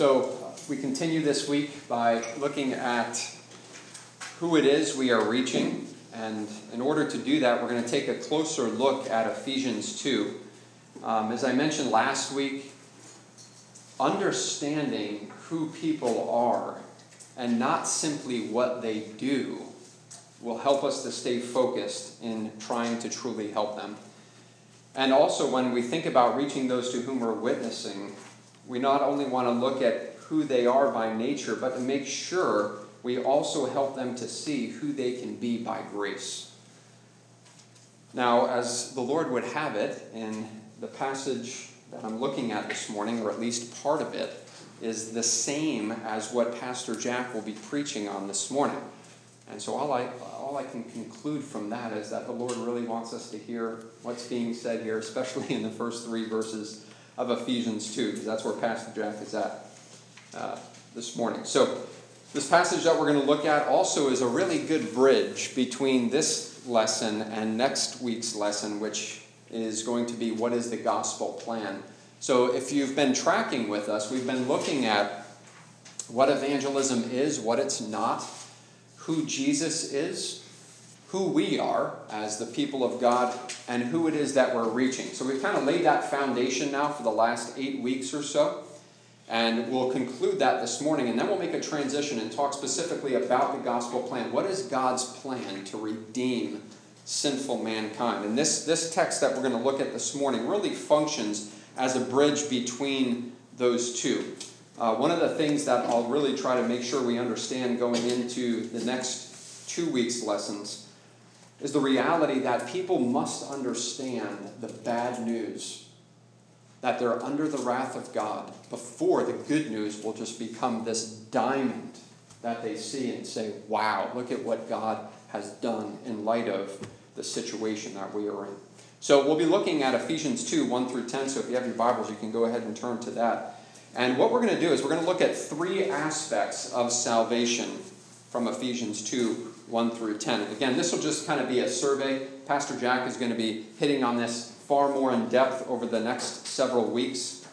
So, we continue this week by looking at who it is we are reaching. And in order to do that, we're going to take a closer look at Ephesians 2. Um, as I mentioned last week, understanding who people are and not simply what they do will help us to stay focused in trying to truly help them. And also, when we think about reaching those to whom we're witnessing, we not only want to look at who they are by nature, but to make sure we also help them to see who they can be by grace. Now, as the Lord would have it, in the passage that I'm looking at this morning, or at least part of it, is the same as what Pastor Jack will be preaching on this morning. And so all I, all I can conclude from that is that the Lord really wants us to hear what's being said here, especially in the first three verses of Ephesians 2, because that's where Pastor Jack is at uh, this morning. So, this passage that we're going to look at also is a really good bridge between this lesson and next week's lesson, which is going to be what is the gospel plan. So, if you've been tracking with us, we've been looking at what evangelism is, what it's not, who Jesus is, who we are as the people of God, and who it is that we're reaching. So, we've kind of laid that foundation now for the last eight weeks or so. And we'll conclude that this morning, and then we'll make a transition and talk specifically about the gospel plan. What is God's plan to redeem sinful mankind? And this, this text that we're going to look at this morning really functions as a bridge between those two. Uh, one of the things that I'll really try to make sure we understand going into the next two weeks' lessons is the reality that people must understand the bad news that they're under the wrath of God before the good news will just become this diamond that they see and say, wow, look at what God has done in light of the situation that we are in. So we'll be looking at Ephesians 2 1 through 10. So if you have your Bibles, you can go ahead and turn to that. And what we're going to do is we're going to look at three aspects of salvation from Ephesians 2 1 through 10. Again, this will just kind of be a survey. Pastor Jack is going to be hitting on this far more in depth over the next several weeks.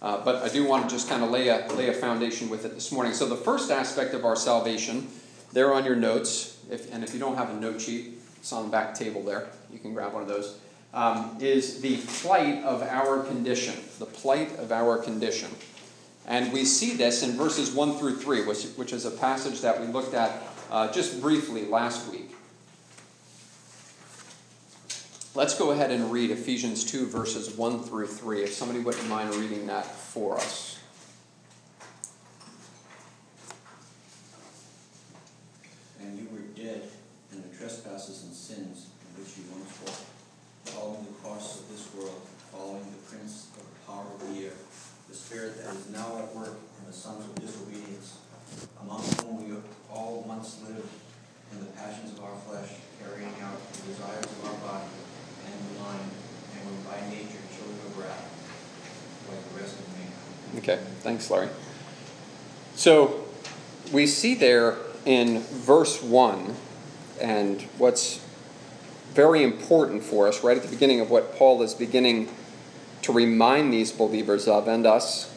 Uh, but I do want to just kind of lay a, lay a foundation with it this morning. So, the first aspect of our salvation, there on your notes, if, and if you don't have a note sheet, it's on the back table there. You can grab one of those. Um, is the plight of our condition. The plight of our condition. And we see this in verses 1 through 3, which, which is a passage that we looked at uh, just briefly last week. Let's go ahead and read Ephesians 2, verses 1 through 3, if somebody wouldn't mind reading that for us. And you were dead in the trespasses and sins in which you once walked, following the course of this world, following the prince of the power of the air, the spirit that is now at work in the sons of disobedience, among whom we all once lived in the passions of our flesh, carrying out the desires of our body and blind, and were by nature children of wrath, like the rest of mankind. Okay, thanks, Larry. So we see there in verse 1, and what's very important for us, right at the beginning of what Paul is beginning to remind these believers of and us,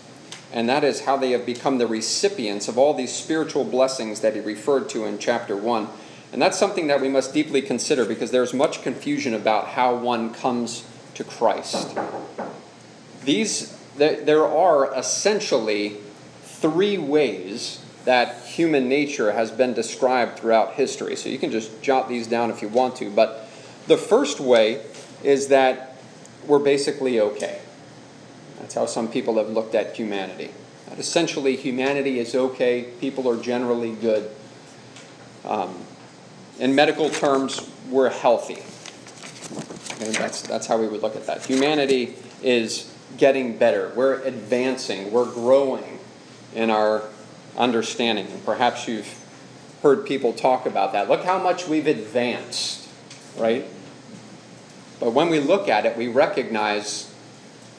and that is how they have become the recipients of all these spiritual blessings that he referred to in chapter 1. And that's something that we must deeply consider because there's much confusion about how one comes to Christ. These, there are essentially three ways that human nature has been described throughout history. So you can just jot these down if you want to. But the first way is that we're basically okay. That's how some people have looked at humanity. That essentially, humanity is okay, people are generally good. Um, in medical terms, we're healthy. Okay, that's, that's how we would look at that. Humanity is getting better. We're advancing. We're growing in our understanding. And perhaps you've heard people talk about that. Look how much we've advanced, right? But when we look at it, we recognize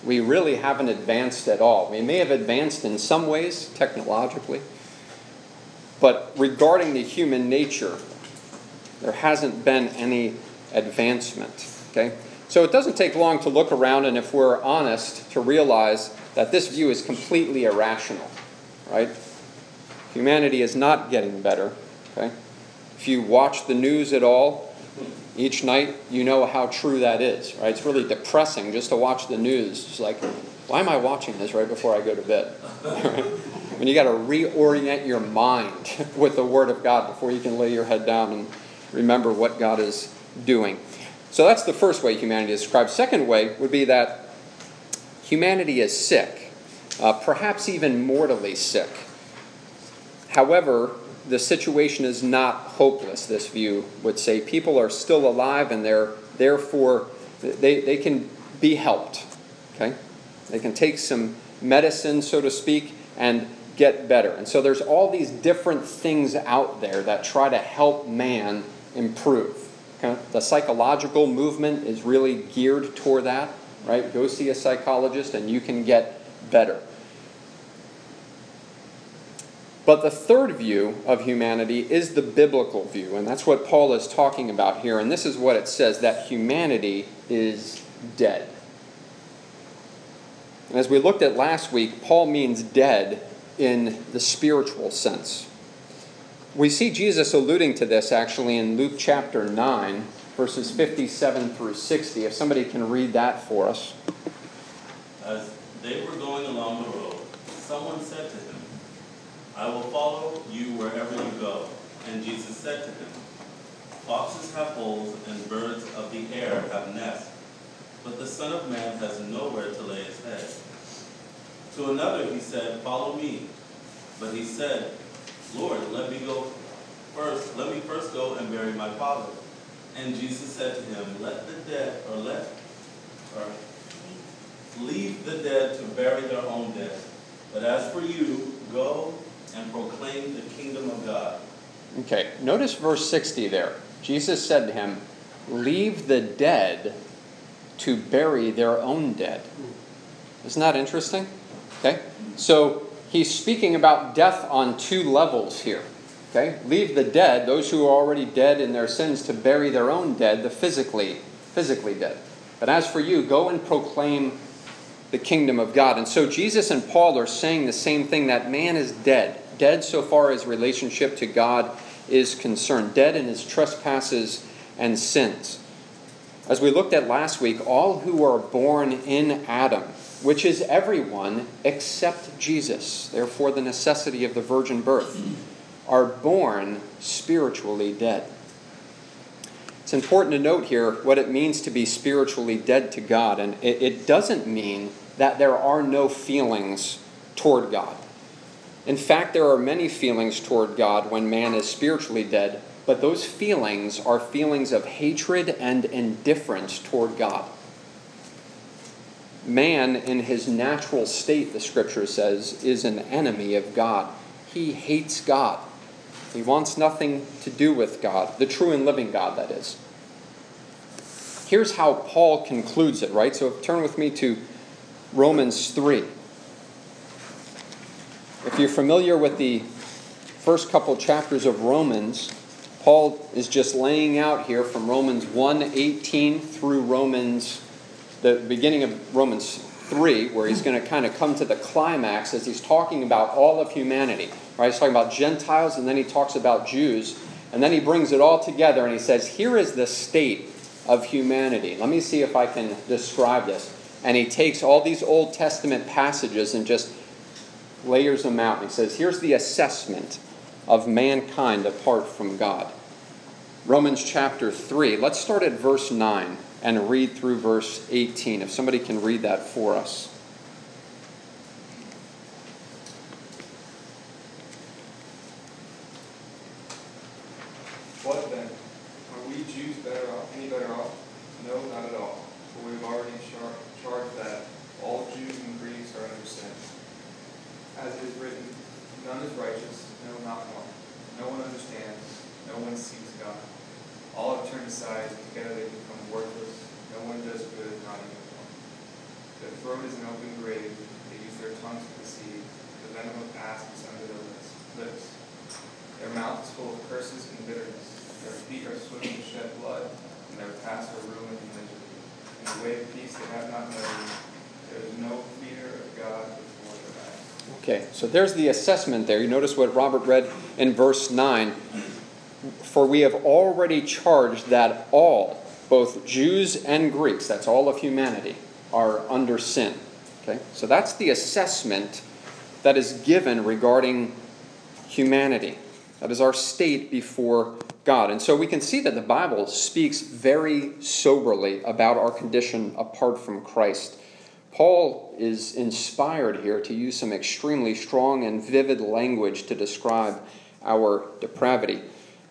we really haven't advanced at all. We may have advanced in some ways, technologically, but regarding the human nature, there hasn't been any advancement. Okay? So it doesn't take long to look around and, if we're honest, to realize that this view is completely irrational, right? Humanity is not getting better, okay? If you watch the news at all each night, you know how true that is, right? It's really depressing just to watch the news. It's like, why am I watching this right before I go to bed? when you got to reorient your mind with the Word of God before you can lay your head down and remember what God is doing. So that's the first way humanity is described. Second way would be that humanity is sick, uh, perhaps even mortally sick. However, the situation is not hopeless, this view would say. People are still alive and they're therefore they, they can be helped. Okay? They can take some medicine, so to speak, and get better. And so there's all these different things out there that try to help man improve. Okay? The psychological movement is really geared toward that, right? Go see a psychologist and you can get better. But the third view of humanity is the biblical view, and that's what Paul is talking about here. And this is what it says that humanity is dead. And as we looked at last week, Paul means dead in the spiritual sense. We see Jesus alluding to this actually in Luke chapter 9, verses 57 through 60. If somebody can read that for us. As they were going along the road, someone said to I will follow you wherever you go. And Jesus said to him, Foxes have holes and birds of the air have nests, but the Son of Man has nowhere to lay his head. To another he said, Follow me. But he said, Lord, let me go first, let me first go and bury my father. And Jesus said to him, Let the dead, or let, or leave the dead to bury their own dead. But as for you, go and proclaim the kingdom of God. Okay, notice verse 60 there. Jesus said to him, Leave the dead to bury their own dead. Isn't that interesting? Okay, so he's speaking about death on two levels here. Okay? Leave the dead, those who are already dead in their sins, to bury their own dead, the physically, physically dead. But as for you, go and proclaim the kingdom of God. And so Jesus and Paul are saying the same thing that man is dead. Dead so far as relationship to God is concerned, dead in his trespasses and sins. As we looked at last week, all who are born in Adam which is everyone except Jesus, therefore, the necessity of the virgin birth, are born spiritually dead. It's important to note here what it means to be spiritually dead to God, and it, doesn't mean that there are no feelings toward God. In fact, there are many feelings toward God when man is spiritually dead, but those feelings are feelings of hatred and indifference toward God man, in his natural state, the scripture says, is an enemy of God. He hates God. He wants nothing to do with God, the true and living God, that is. Here's how Paul concludes it, right? So turn with me to Romans 3. If you're familiar with the first couple chapters of Romans, Paul is just laying out here from Romans 1 18 through Romans the beginning of Romans 3, where he's going to kind of come to the climax as he's talking about all of humanity. Right? He's talking about Gentiles, and then he talks about Jews, and then he brings it all together and he says, Here is the state of humanity. Let me see if I can describe this. And he takes all these Old Testament passages and just layers them out. And he says, Here's the assessment of mankind apart from God. Romans chapter 3. Let's start at verse 9 and read through verse 18. If somebody can read that for us. What then? Are we Jews better off, any better off? No, not at all. For we've already char- charged that all Jews and Greeks are under sin. As it is written, none is righteous, no, not one. No one understands, no one seeks God. All have turned aside, together they become worthless. No one does good, not even one. Their throat is an open grave. They use their tongues to deceive. The venom of asps is under their lips. Their mouth is full of curses and bitterness. Their feet are swimming to shed blood, and their paths are ruin and misery. in the way of peace they have not known. There is no fear of God. Okay, so there's the assessment there. You notice what Robert read in verse 9. For we have already charged that all, both Jews and Greeks, that's all of humanity, are under sin. Okay, so that's the assessment that is given regarding humanity. That is our state before God. And so we can see that the Bible speaks very soberly about our condition apart from Christ. Paul is inspired here to use some extremely strong and vivid language to describe our depravity.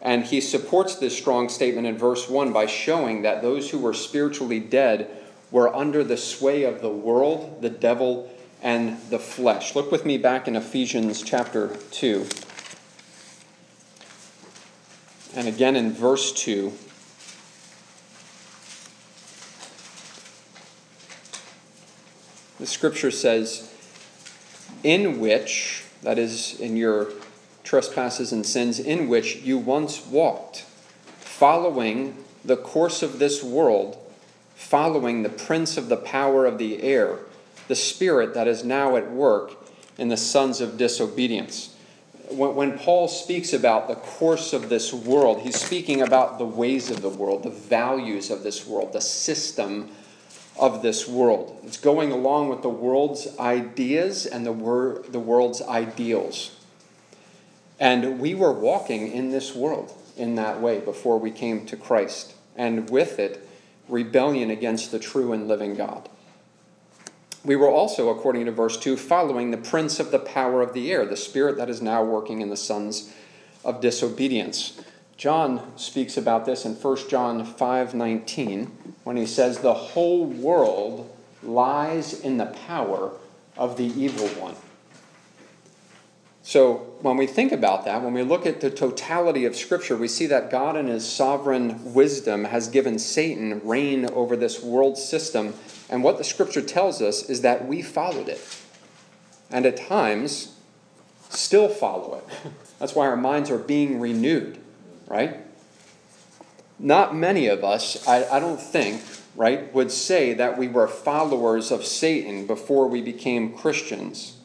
And he supports this strong statement in verse 1 by showing that those who were spiritually dead were under the sway of the world, the devil, and the flesh. Look with me back in Ephesians chapter 2. And again in verse 2. The scripture says, In which, that is, in your trespasses and sins, in which you once walked, following the course of this world, following the prince of the power of the air, the spirit that is now at work in the sons of disobedience. When, Paul speaks about the course of this world, he's speaking about the ways of the world, the values of this world, the system of this world. It's going along with the world's ideas and the, wor- the world's ideals. And we were walking in this world in that way before we came to Christ. And with it, rebellion against the true and living God. We were also, according to verse 2, following the prince of the power of the air, the spirit that is now working in the sons of disobedience. John speaks about this in 1 John 5:19 when he says the whole world lies in the power of the evil one. So, when we think about that, when we look at the totality of Scripture, we see that God, in His sovereign wisdom, has given Satan reign over this world system. And what the Scripture tells us is that we followed it. And at times, still follow it. That's why our minds are being renewed, right? Not many of us, I, I don't think, right, would say that we were followers of Satan before we became Christians,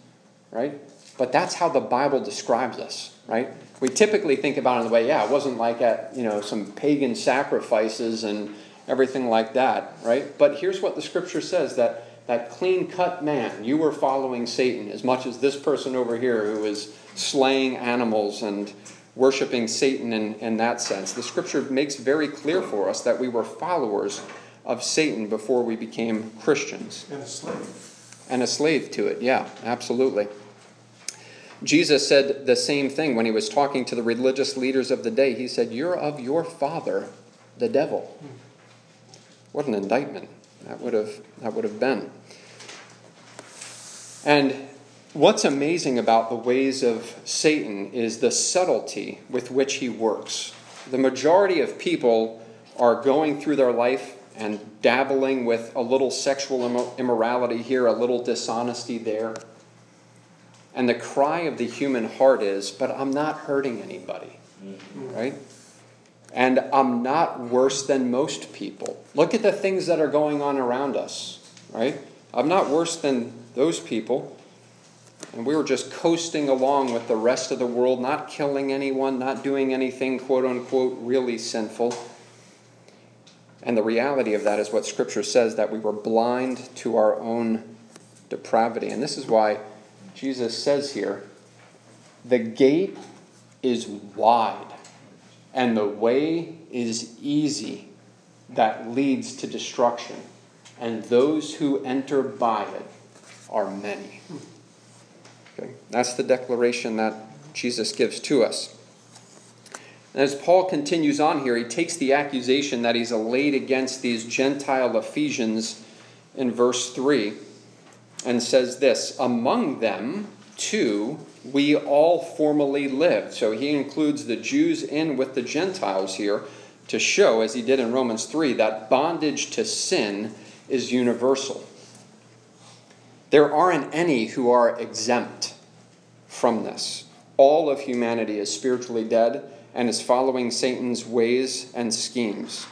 right? But that's how the Bible describes us, right? We typically think about it in the way, yeah, it wasn't like at, you know, some pagan sacrifices and everything like that, right? But here's what the scripture says that that clean cut man, you were following Satan as much as this person over here who is slaying animals and worshiping Satan in, in that sense. The scripture makes very clear for us that we were followers of Satan before we became Christians. And a slave. And a slave to it, yeah, absolutely. Jesus said the same thing when he was talking to the religious leaders of the day. He said, You're of your father, the devil. What an indictment that would have, that would have been. And what's amazing about the ways of Satan is the subtlety with which he works. The majority of people are going through their life and dabbling with a little sexual immorality here, a little dishonesty there and the cry of the human heart is, but I'm not hurting anybody, mm-hmm. right? And I'm not worse than most people. Look at the things that are going on around us, right? I'm not worse than those people. And we were just coasting along with the rest of the world, not killing anyone, not doing anything quote unquote really sinful. And the reality of that is what Scripture says that we were blind to our own depravity. And this is why Jesus says here, the gate is wide and the way is easy that leads to destruction, and those who enter by it are many. Okay, that's the declaration that Jesus gives to us. And as Paul continues on here, he takes the accusation that he's laid against these Gentile Ephesians in verse 3 and says this Among them, too, we all formerly lived. So he includes the Jews in with the Gentiles here to show, as he did in Romans 3, that bondage to sin is universal. There aren't any who are exempt from this. All of humanity is spiritually dead and is following Satan's ways and schemes.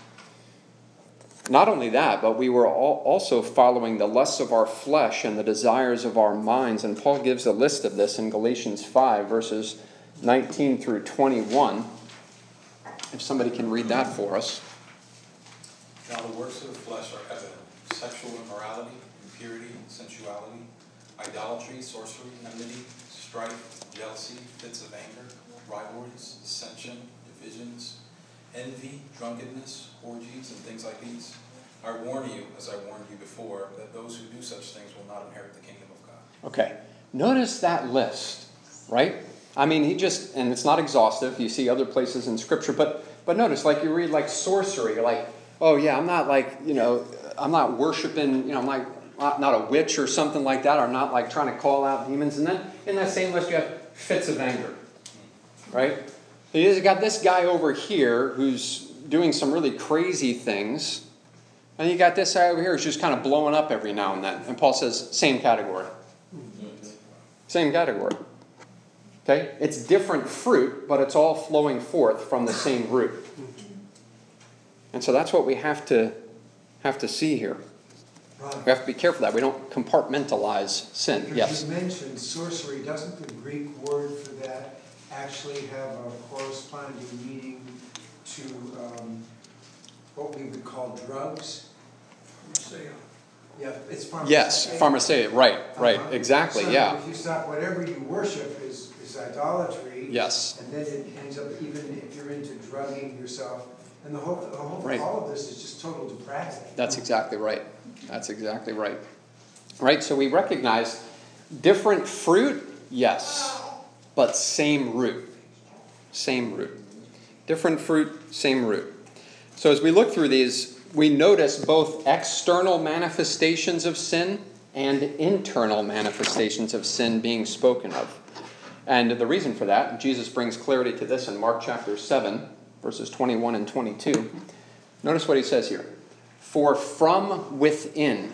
Not only that, but we were also following the lusts of our flesh and the desires of our minds. And Paul gives a list of this in Galatians 5, verses 19 through 21. If somebody can read that for us. Now, the works of the flesh are evident sexual immorality, impurity, sensuality, idolatry, sorcery, enmity, strife, jealousy, fits of anger, rivalries, dissension, divisions envy, drunkenness, orgies, and things like these. I warn you, as I warned you before, that those who do such things will not inherit the kingdom of God. Okay. Notice that list, right? I mean, he just, and it's not exhaustive. You see other places in Scripture, but but notice, like you read like sorcery, like, oh yeah, I'm not like, you know, I'm not worshiping, you know, I'm like not, a witch or something like that, are not like trying to call out demons. And then in that same list, you have fits of anger, right? He's got this guy over here who's doing some really crazy things. And you got this guy over here who's just kind of blowing up every now and then. And Paul says, same category. Same category. Okay? It's different fruit, but it's all flowing forth from the same root. And so that's what we have to have to see here. We have to be careful that we don't compartmentalize sin. Because yes. You mentioned sorcery. Doesn't the Greek word for that actually have a corresponding meaning to um, what we would call drugs. Yeah, it's pharmakeia. Yes, pharmakeia, right, right, uh-huh. exactly, so yeah. If you stop, whatever you worship is, is idolatry. Yes. And then it ends up, even if you're into drugging yourself, and the whole, the whole right. all of this is just total depravity. That's exactly right. That's exactly right. Right, so we recognize different fruit, yes but same root. Same root. Different fruit, same root. So as we look through these, we notice both external manifestations of sin and internal manifestations of sin being spoken of. And the reason for that, Jesus brings clarity to this in Mark chapter 7, verses 21 and 22. Notice what he says here For from within,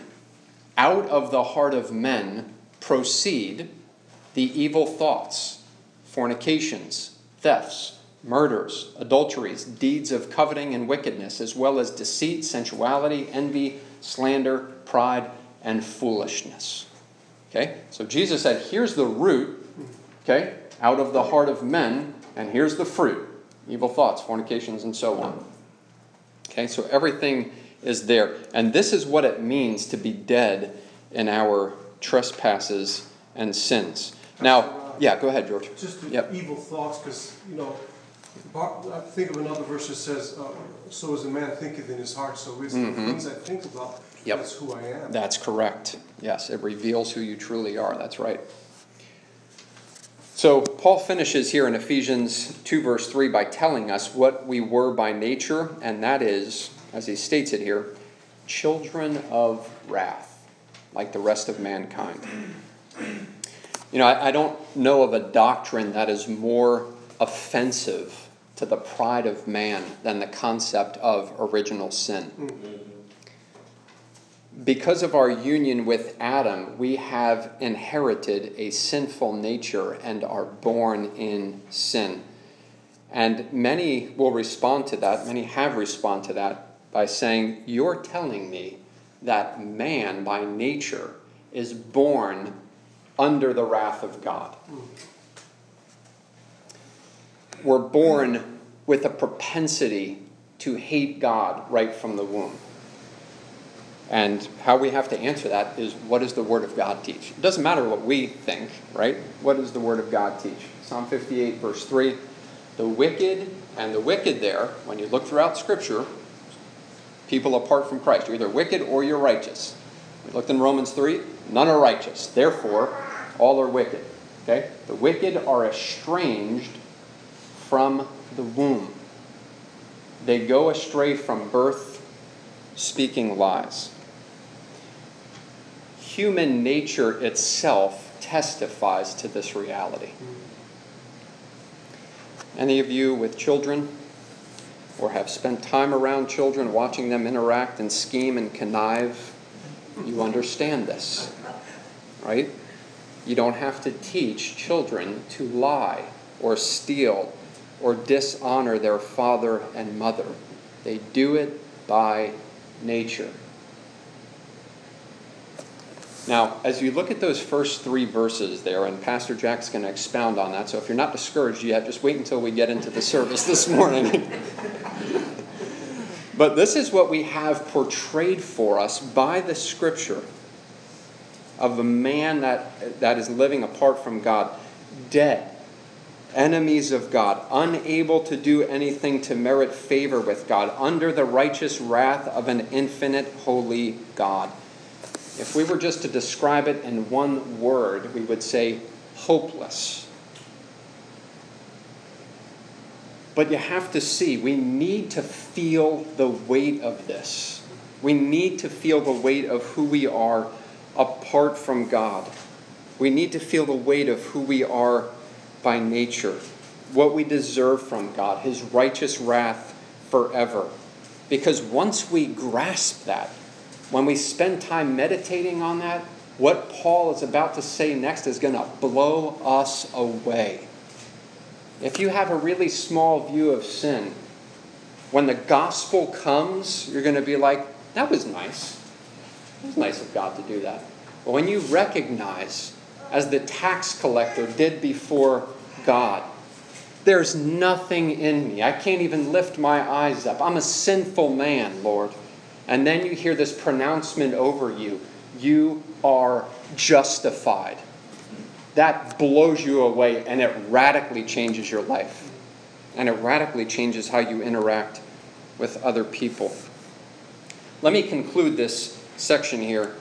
out of the heart of men, proceed the evil thoughts fornications, thefts, murders, adulteries, deeds of coveting and wickedness, as well as deceit, sensuality, envy, slander, pride, and foolishness. Okay? So Jesus said, here's the root, okay, out of the heart of men, and here's the fruit evil thoughts, fornications, and so on. Okay? So everything is there. And this is what it means to be dead in our trespasses and sins. Now, yeah, go ahead, George. Just the yep. evil thoughts, because, you know, I think of another verse that says, uh, So as a man thinketh in his heart, so is mm-hmm. the things I think about, yep. that's who I am. That's correct. Yes, it reveals who you truly are. That's right. So, Paul finishes here in Ephesians 2, verse 3, by telling us what we were by nature, and that is, as he states it here, children of wrath, like the rest of mankind. You know, I, I don't know of a doctrine that is more offensive to the pride of man than the concept of original sin. Because of our union with Adam, we have inherited a sinful nature and are born in sin. And many will respond to that, many have responded to that by saying, You're telling me that man by nature is born under the wrath of God. We're born with a propensity to hate God right from the womb. And how we have to answer that is what does the Word of God teach? It doesn't matter what we think, right? What does the Word of God teach? Psalm 58, verse 3 The wicked, and the wicked there, when you look throughout Scripture, people apart from Christ, you're either wicked or you're righteous. We looked in Romans 3, none are righteous. Therefore, all are wicked. Okay? The wicked are estranged from the womb. They go astray from birth, speaking lies. Human nature itself testifies to this reality. Any of you with children or have spent time around children watching them interact and scheme and connive, you understand this, right? You don't have to teach children to lie or steal or dishonor their father and mother. They do it by nature. Now, as you look at those first three verses there, and Pastor Jack's going to expound on that, so if you're not discouraged yet, just wait until we get into the service this morning. but this is what we have portrayed for us by the scripture of a man that, that is living apart from God, dead, enemies of God, unable to do anything to merit favor with God, under the righteous wrath of an infinite, holy God. If we were just to describe it in one word, we would say hopeless. But you have to see, we need to feel the weight of this. We need to feel the weight of who we are apart from God. We need to feel the weight of who we are by nature, what we deserve from God, His righteous wrath forever. Because once we grasp that, when we spend time meditating on that, what Paul is about to say next is going to blow us away. If you have a really small view of sin, when the gospel comes, you're going to be like, that was nice. It was nice of God to do that. But when you recognize, as the tax collector did before God, there's nothing in me. I can't even lift my eyes up. I'm a sinful man, Lord. And then you hear this pronouncement over you you are justified. That blows you away and it radically changes your life. And it radically changes how you interact with other people. Let me conclude this section here,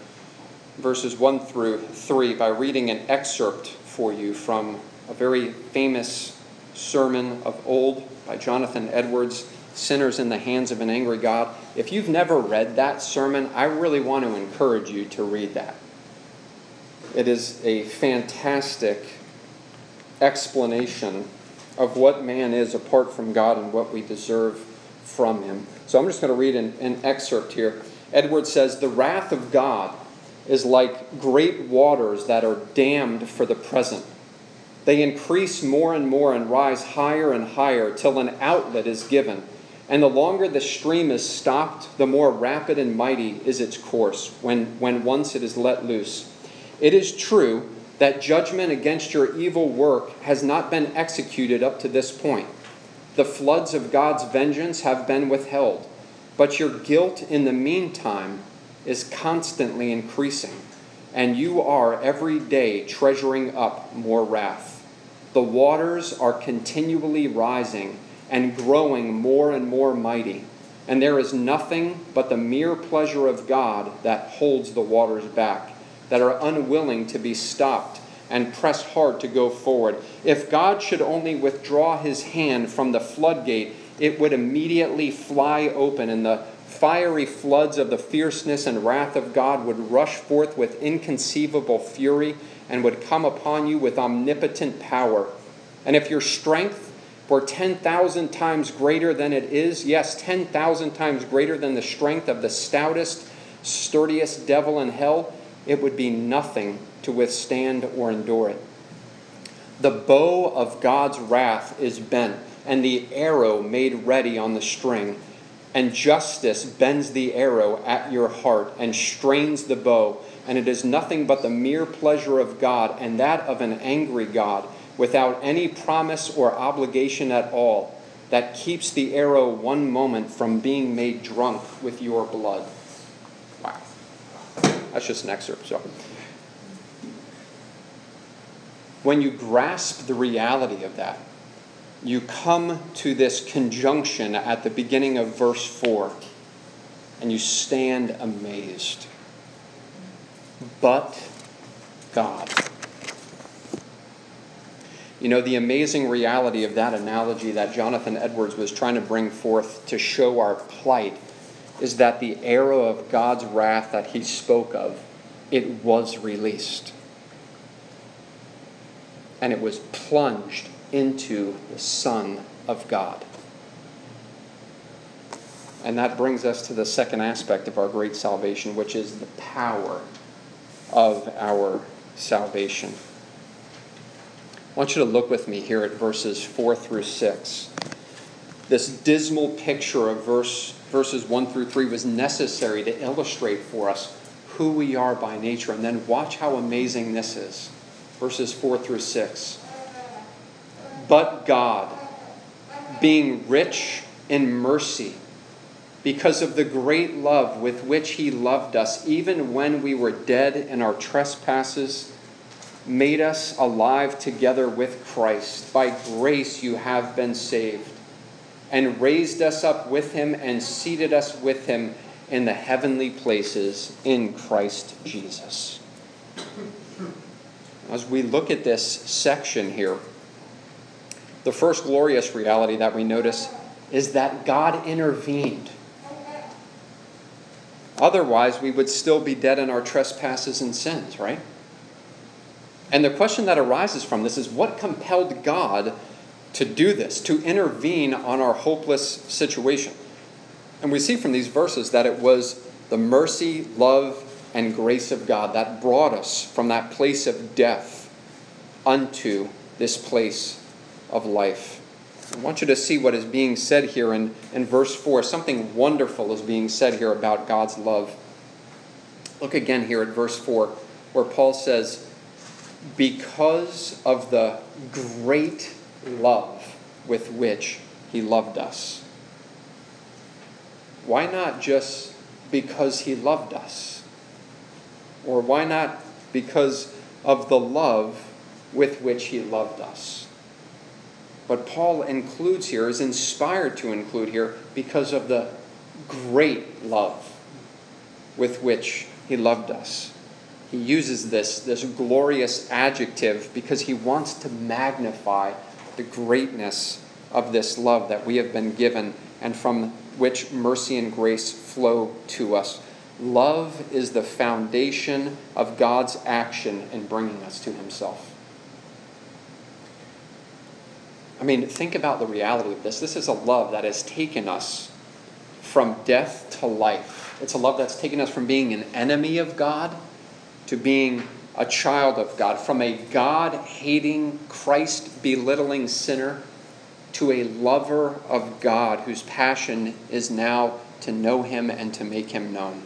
verses 1 through 3, by reading an excerpt for you from a very famous sermon of old by Jonathan Edwards sinners in the hands of an angry God. If you've never read that sermon, I really want to encourage you to read that. It is a fantastic explanation of what man is apart from God and what we deserve from him. So I'm just going to read an, an excerpt here. Edward says, The wrath of God is like great waters that are dammed for the present. They increase more and more and rise higher and higher till an outlet is given and the longer the stream is stopped, the more rapid and mighty is its course when, when once it is let loose. It is true that judgment against your evil work has not been executed up to this point. The floods of God's vengeance have been withheld, but your guilt in the meantime is constantly increasing, and you are every day treasuring up more wrath. The waters are continually rising and growing more and more mighty. And there is nothing but the mere pleasure of God that holds the waters back, that are unwilling to be stopped and press hard to go forward. If God should only withdraw his hand from the floodgate, it would immediately fly open, and the fiery floods of the fierceness and wrath of God would rush forth with inconceivable fury and would come upon you with omnipotent power. And if your strength were 10,000 times greater than it is, yes, 10,000 times greater than the strength of the stoutest, sturdiest devil in hell, it would be nothing to withstand or endure it. The bow of God's wrath is bent, and the arrow made ready on the string. And justice bends the arrow at your heart and strains the bow, and it is nothing but the mere pleasure of God, and that of an angry God without any promise or obligation at all that keeps the arrow one moment from being made drunk with your blood. Wow. That's just an excerpt. So, when you grasp the reality of that, you come to this conjunction at the beginning of verse 4 and you stand amazed. But God. You know, the amazing reality of that analogy that Jonathan Edwards was trying to bring forth to show our plight is that the arrow of God's wrath that he spoke of, it was released. And it was plunged into the Son of God. And that brings us to the second aspect of our great salvation, which is the power of our salvation. Want you to look with me here at verses 4 through 6. This dismal picture of verse verses 1 through 3 was necessary to illustrate for us who we are by nature. And then watch how amazing this is. Verses 4 through 6. But God, being rich in mercy, because of the great love with which He loved us, even when we were dead in our trespasses, made us alive together with Christ. By grace you have been saved, and raised us up with Him and seated us with Him in the heavenly places in Christ Jesus. As we look at this section here, the first glorious reality that we notice is that God intervened. Otherwise, we would still be dead in our trespasses and sins, right? And the question that arises from this is what compelled God to do this, to intervene on our hopeless situation? And we see from these verses that it was the mercy, love, and grace of God that brought us from that place of death unto this place of life. I want you to see what is being said here in, in verse 4. Something wonderful is being said here about God's love. Look again here at verse 4, where Paul says, Because of the great love with which he loved us. Why not just because he loved us? Or why not because of the love with which he loved us? But Paul includes here, is inspired to include here, because of the great love with which he loved us. He uses this, this glorious adjective because he wants to magnify the greatness of this love that we have been given and from which mercy and grace flow to us. Love is the foundation of God's action in bringing us to himself. I mean, think about the reality of this. This is a love that has taken us from death to life. It's a love that's taken us from being an enemy of God to being a child of God, from a God hating, Christ belittling sinner to a lover of God whose passion is now to know him and to make him known.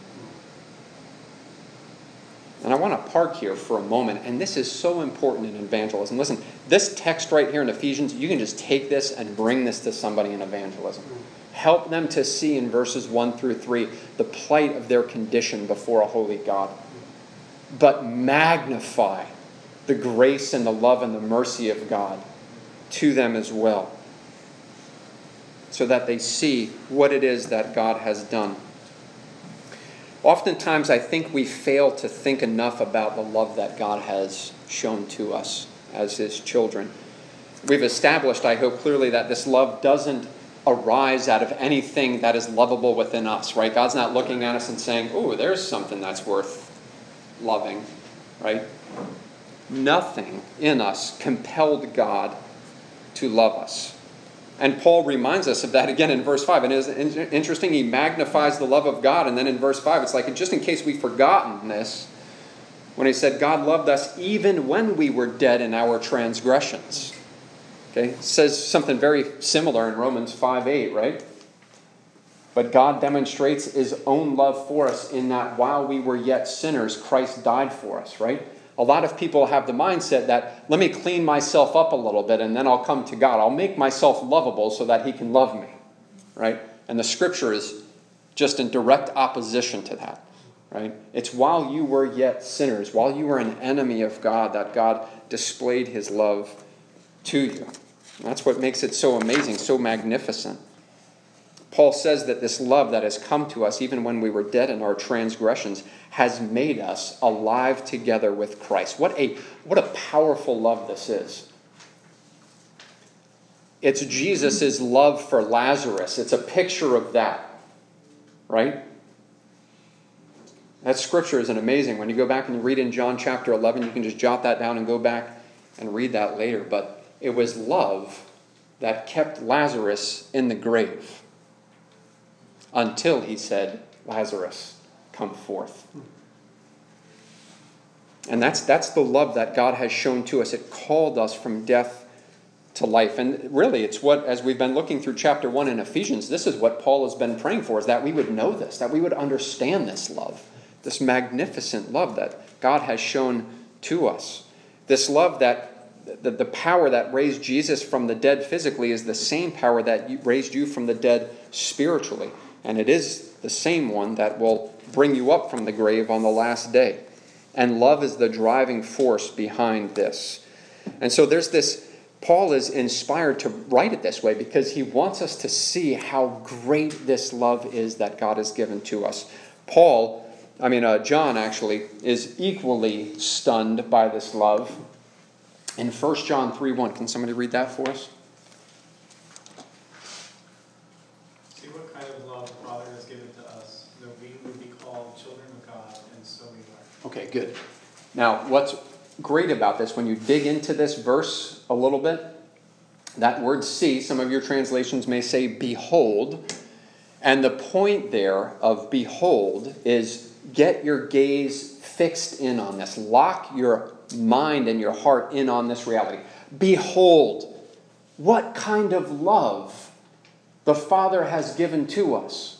And I want to park here for a moment, and this is so important in evangelism. Listen, this text right here in Ephesians, you can just take this and bring this to somebody in evangelism. Help them to see in verses 1 through 3 the plight of their condition before a holy God. But magnify the grace and the love and the mercy of God to them as well, so that they see what it is that God has done. Oftentimes, I think we fail to think enough about the love that God has shown to us as His children. We've established, I hope, clearly that this love doesn't arise out of anything that is lovable within us, right? God's not looking at us and saying, oh, there's something that's worth loving, right? Nothing in us compelled God to love us. And Paul reminds us of that again in verse 5. And it is interesting, he magnifies the love of God. And then in verse 5, it's like, just in case we've forgotten this, when he said, God loved us even when we were dead in our transgressions. Okay, it says something very similar in Romans 5 8, right? But God demonstrates his own love for us in that while we were yet sinners, Christ died for us, right? A lot of people have the mindset that let me clean myself up a little bit and then I'll come to God. I'll make myself lovable so that He can love me, right? And the scripture is just in direct opposition to that, right? It's while you were yet sinners, while you were an enemy of God, that God displayed His love to you. And that's what makes it so amazing, so magnificent. Paul says that this love that has come to us, even when we were dead in our transgressions, has made us alive together with Christ. What a, what a powerful love this is. It's Jesus' love for Lazarus. It's a picture of that, right? That scripture is an amazing. When you go back and you read in John chapter 11, you can just jot that down and go back and read that later. But it was love that kept Lazarus in the grave until he said, Lazarus, come forth. And that's, that's the love that God has shown to us. It called us from death to life. And really, it's what, as we've been looking through chapter 1 in Ephesians, this is what Paul has been praying for, is that we would know this, that we would understand this love, this magnificent love that God has shown to us. This love that the, the power that raised Jesus from the dead physically is the same power that raised you from the dead spiritually. And it is the same one that will bring you up from the grave on the last day. And love is the driving force behind this. And so there's this Paul is inspired to write it this way because he wants us to see how great this love is that God has given to us. Paul, I mean, uh, John actually, is equally stunned by this love. In 1 John 3 1, can somebody read that for us? See what kind of love the Father has given to us, that we would be called children of God, and so we are. Okay, good. Now, what's great about this, when you dig into this verse a little bit, that word see, some of your translations may say behold. And the point there of behold is get your gaze fixed in on this. Lock your mind and your heart in on this reality. Behold, what kind of love the Father has given to us.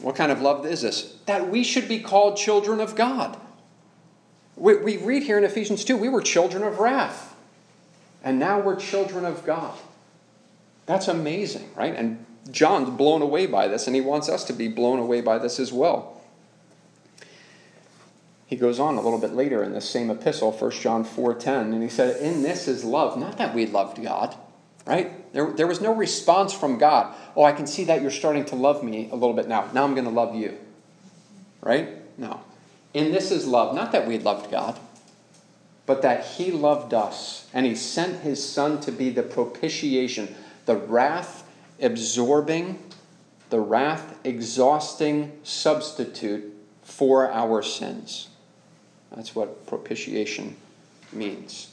What kind of love is this? That we should be called children of God. We, we read here in Ephesians 2 we were children of wrath, and now we're children of God. That's amazing, right? And John's blown away by this, and he wants us to be blown away by this as well. He goes on a little bit later in the same epistle, 1 John 4:10, and he said, "In this is love, not that we loved God." Right? There, there was no response from God. Oh, I can see that you're starting to love me a little bit now. Now I'm going to love you. Right? No. And this is love, not that we loved God, but that He loved us, and He sent His Son to be the propitiation, the wrath absorbing, the wrath exhausting substitute for our sins. That's what propitiation means.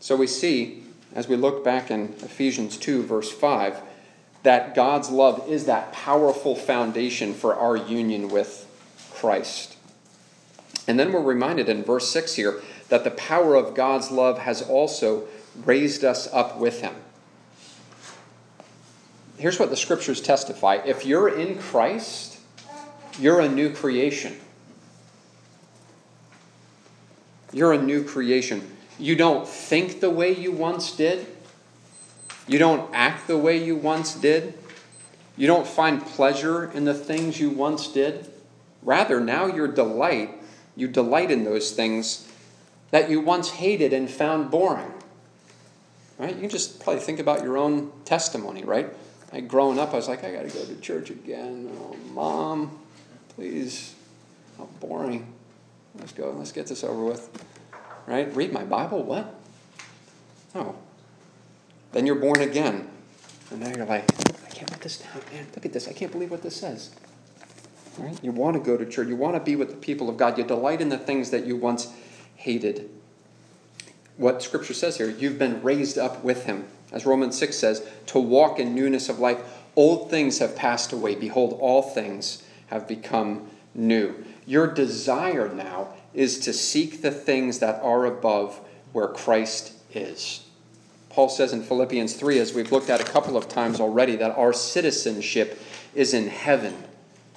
So we see, as we look back in Ephesians 2, verse 5, that God's love is that powerful foundation for our union with Christ. And then we're reminded in verse 6 here that the power of God's love has also raised us up with him. Here's what the scriptures testify if you're in Christ, you're a new creation. You're a new creation. You don't think the way you once did. You don't act the way you once did. You don't find pleasure in the things you once did. Rather, now your delight you delight in those things that you once hated and found boring. Right? You can just probably think about your own testimony, right? Like growing up, I was like, I got to go to church again. Oh, mom, please. How boring. Let's go. Let's get this over with. Right? Read my Bible? What? Oh. Then you're born again. And now you're like, I can't put this down, man. Look at this. I can't believe what this says. Right? You want to go to church. You want to be with the people of God. You delight in the things that you once hated. What Scripture says here, you've been raised up with Him. As Romans 6 says, to walk in newness of life. Old things have passed away. Behold, all things have become new. Your desire now is to seek the things that are above where Christ is. Paul says in Philippians 3, as we've looked at a couple of times already, that our citizenship is in heaven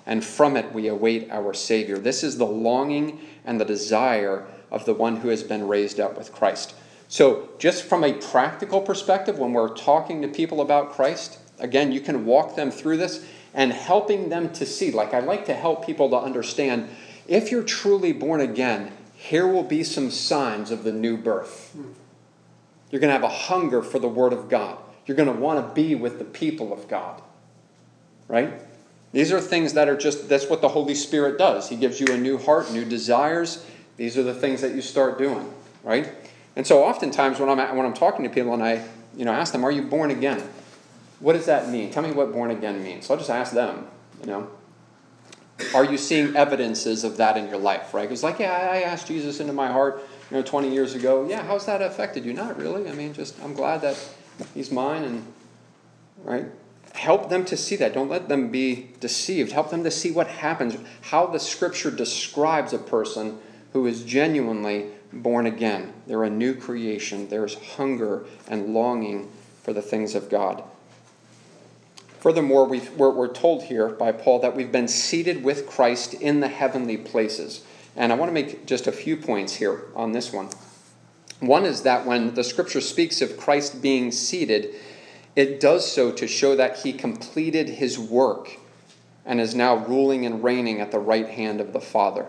and from it we await our Savior. This is the longing and the desire of the one who has been raised up with Christ. So, just from a practical perspective, when we're talking to people about Christ, again, you can walk them through this and helping them to see. Like, I like to help people to understand if you're truly born again, here will be some signs of the new birth. You're going to have a hunger for the Word of God. You're going to want to be with the people of God. Right? These are things that are just, that's what the Holy Spirit does. He gives you a new heart, new desires. These are the things that you start doing, right? And so oftentimes when I'm, when I'm talking to people and I you know, ask them, Are you born again? What does that mean? Tell me what born again means. So I'll just ask them, you know. Are you seeing evidences of that in your life, right? Because, like, yeah, I asked Jesus into my heart, you know, 20 years ago. Yeah, how's that affected you? Not really. I mean, just, I'm glad that he's mine and, right? help them to see that. Don't let them be deceived. Help them to see what happens, how the scripture describes a person who is genuinely born again. They're a new creation. There's hunger and longing for the things of God. Furthermore, we are we're told here by Paul that we've been seated with Christ in the heavenly places. And I want to make just a few points here on this one. One is that when the scripture speaks of Christ being seated, it does so to show that he completed his work and is now ruling and reigning at the right hand of the Father.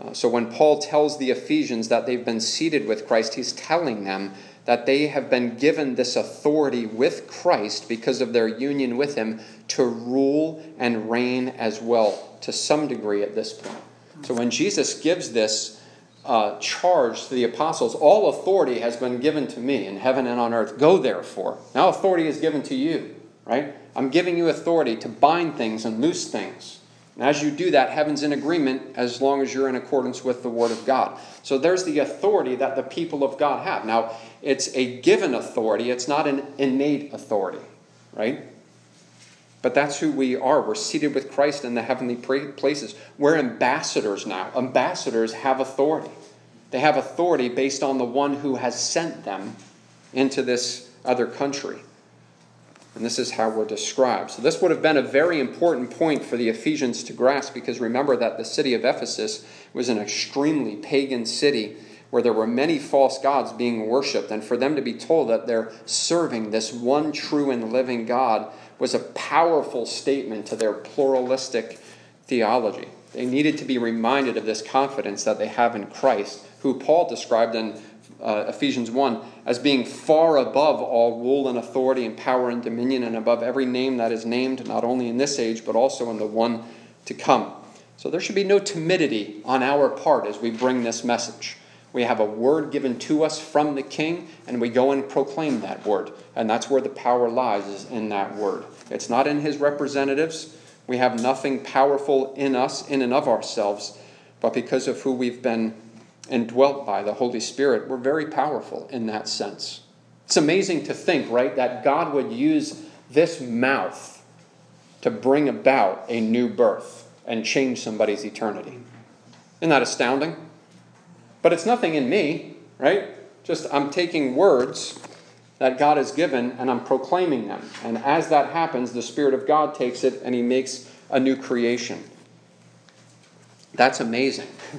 Uh, so when Paul tells the Ephesians that they've been seated with Christ, he's telling them that they have been given this authority with Christ because of their union with him to rule and reign as well, to some degree at this point. So when Jesus gives this uh, charge to the apostles, all authority has been given to me in heaven and on earth. Go therefore. Now authority is given to you, right? I'm giving you authority to bind things and loose things. And as you do that, heaven's in agreement as long as you're in accordance with the Word of God. So there's the authority that the people of God have. Now, it's a given authority, it's not an innate authority, right? But that's who we are. We're seated with Christ in the heavenly places. We're ambassadors now. Ambassadors have authority. They have authority based on the one who has sent them into this other country. And this is how we're described. So, this would have been a very important point for the Ephesians to grasp because remember that the city of Ephesus was an extremely pagan city where there were many false gods being worshiped. And for them to be told that they're serving this one true and living God was a powerful statement to their pluralistic theology. They needed to be reminded of this confidence that they have in Christ, who Paul described in uh, Ephesians 1 as being far above all rule and authority and power and dominion and above every name that is named, not only in this age, but also in the one to come. So there should be no timidity on our part as we bring this message. We have a word given to us from the king, and we go and proclaim that word. And that's where the power lies, is in that word. It's not in his representatives. We have nothing powerful in us, in and of ourselves, but because of who we've been and dwelt by the Holy Spirit, we're very powerful in that sense. It's amazing to think, right, that God would use this mouth to bring about a new birth and change somebody's eternity. Isn't that astounding? But it's nothing in me, right? Just I'm taking words that God has given and I'm proclaiming them. And as that happens, the Spirit of God takes it and He makes a new creation. That's amazing.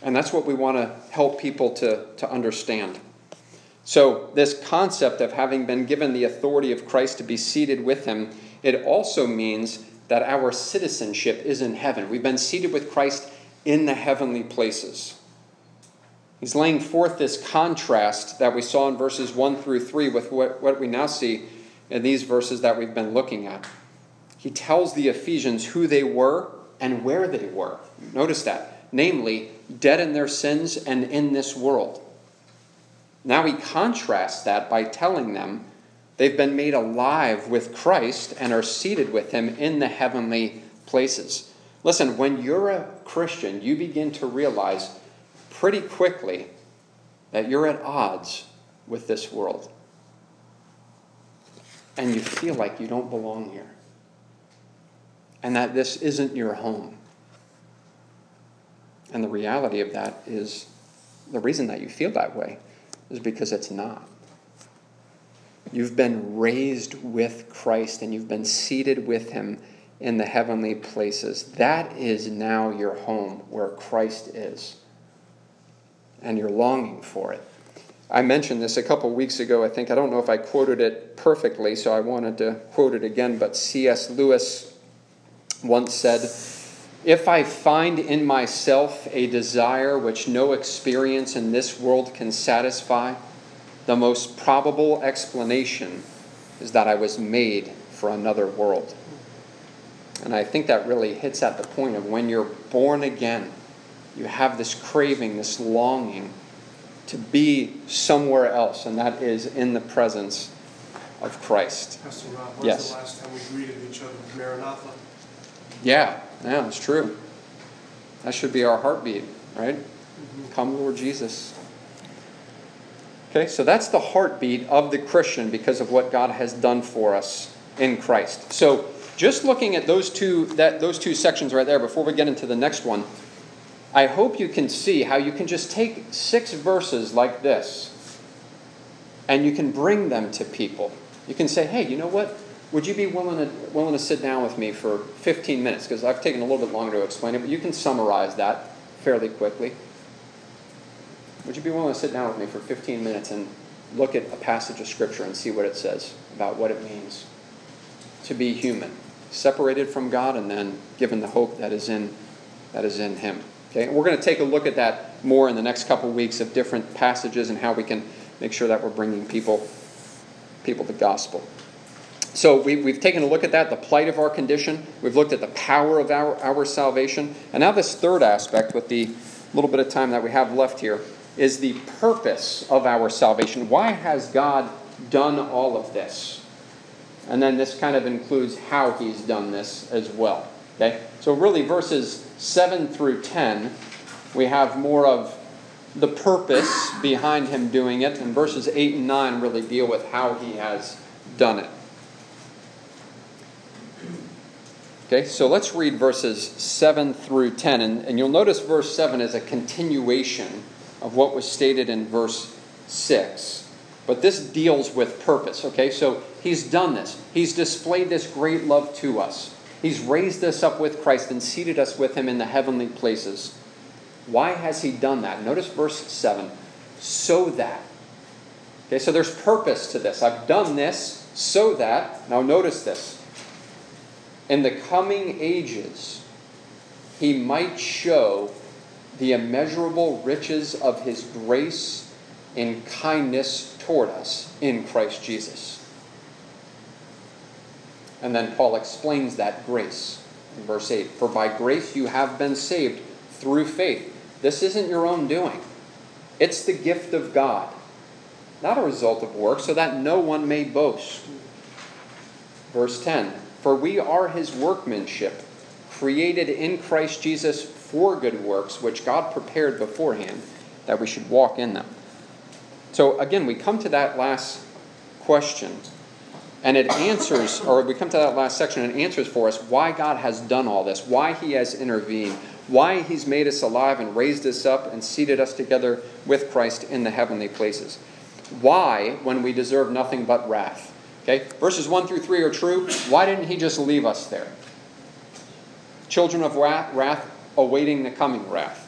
And that's what we want to help people to, to understand. So, this concept of having been given the authority of Christ to be seated with Him, it also means that our citizenship is in heaven. We've been seated with Christ in the heavenly places. He's laying forth this contrast that we saw in verses 1 through 3 with what, what we now see in these verses that we've been looking at. He tells the Ephesians who they were and where they were. Notice that namely, dead in their sins and in this world. Now he contrasts that by telling them they've been made alive with Christ and are seated with him in the heavenly places. Listen, when you're a Christian, you begin to realize pretty quickly that you're at odds with this world. And you feel like you don't belong here. And that this isn't your home. And the reality of that is the reason that you feel that way is because it's not. You've been raised with Christ and you've been seated with him in the heavenly places. That is now your home where Christ is. And you're longing for it. I mentioned this a couple weeks ago. I think I don't know if I quoted it perfectly, so I wanted to quote it again. But C.S. Lewis once said, if I find in myself a desire which no experience in this world can satisfy, the most probable explanation is that I was made for another world. And I think that really hits at the point of when you're born again, you have this craving, this longing to be somewhere else, and that is in the presence of Christ. Pastor Rob, when's yes. the last time we greeted each other with Maranatha? Yeah, yeah, it's true. That should be our heartbeat, right? Mm-hmm. Come, Lord Jesus. Okay, so that's the heartbeat of the Christian because of what God has done for us in Christ. So, just looking at those two that those two sections right there before we get into the next one, I hope you can see how you can just take six verses like this and you can bring them to people. You can say, hey, you know what? Would you be willing to, willing to sit down with me for 15 minutes? Because I've taken a little bit longer to explain it, but you can summarize that fairly quickly. Would you be willing to sit down with me for 15 minutes and look at a passage of Scripture and see what it says about what it means to be human, separated from God and then given the hope that is in, that is in Him? Okay, and we're going to take a look at that more in the next couple of weeks of different passages and how we can make sure that we're bringing people, people the gospel. So we, we've taken a look at that, the plight of our condition. We've looked at the power of our, our salvation. And now, this third aspect, with the little bit of time that we have left here, is the purpose of our salvation. Why has God done all of this? And then this kind of includes how he's done this as well. Okay? So, really, verses 7 through 10, we have more of the purpose behind him doing it, and verses 8 and 9 really deal with how he has done it. Okay, so let's read verses 7 through 10, and, and you'll notice verse 7 is a continuation of what was stated in verse 6. But this deals with purpose, okay? So he's done this. He's displayed this great love to us. He's raised us up with Christ and seated us with him in the heavenly places. Why has he done that? Notice verse 7 so that. Okay, so there's purpose to this. I've done this so that, now notice this, in the coming ages, he might show the immeasurable riches of his grace and kindness toward us in Christ Jesus. And then Paul explains that grace in verse 8 For by grace you have been saved through faith. This isn't your own doing, it's the gift of God, not a result of work, so that no one may boast. Verse 10 For we are his workmanship, created in Christ Jesus for good works, which God prepared beforehand that we should walk in them. So again, we come to that last question and it answers, or we come to that last section, and it answers for us why God has done all this, why He has intervened, why He's made us alive and raised us up and seated us together with Christ in the heavenly places. Why, when we deserve nothing but wrath? Okay, verses 1 through 3 are true. Why didn't He just leave us there? Children of wrath awaiting the coming wrath.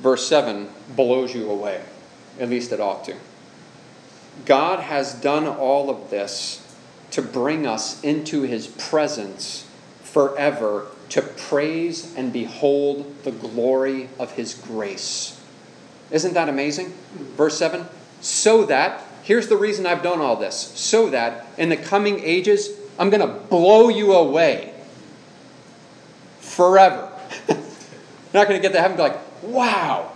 Verse 7 blows you away. At least it ought to. God has done all of this to bring us into his presence forever to praise and behold the glory of his grace. Isn't that amazing? Verse 7 So that, here's the reason I've done all this, so that in the coming ages, I'm going to blow you away forever. you're not going to get to heaven and be like, wow.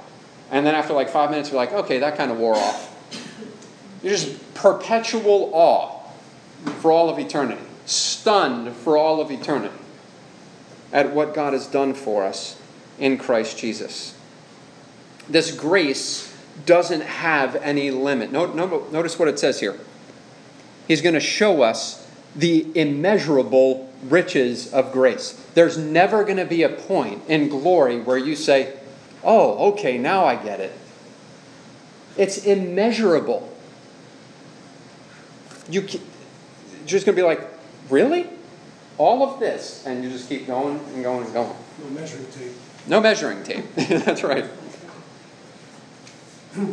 And then after like five minutes, you're like, okay, that kind of wore off. Just perpetual awe for all of eternity, stunned for all of eternity at what God has done for us in Christ Jesus. This grace doesn't have any limit. Notice what it says here. He's going to show us the immeasurable riches of grace. There's never going to be a point in glory where you say, Oh, okay, now I get it. It's immeasurable you you're just going to be like, really? All of this, and you just keep going and going and going. No measuring tape. No measuring tape. That's right.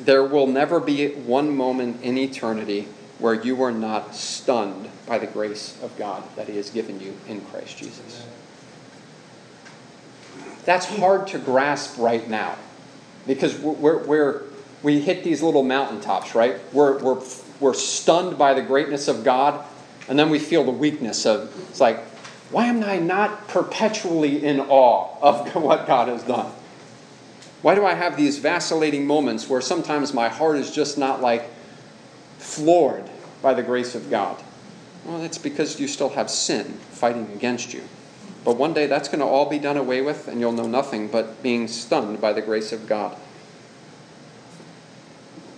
there will never be one moment in eternity where you are not stunned by the grace of God that He has given you in Christ Jesus. That's hard to grasp right now because we're, we're, we hit these little mountaintops, right? We're, we're we're stunned by the greatness of God, and then we feel the weakness of it's like, why am I not perpetually in awe of what God has done? Why do I have these vacillating moments where sometimes my heart is just not like floored by the grace of God? Well, that's because you still have sin fighting against you. But one day that's going to all be done away with, and you'll know nothing but being stunned by the grace of God.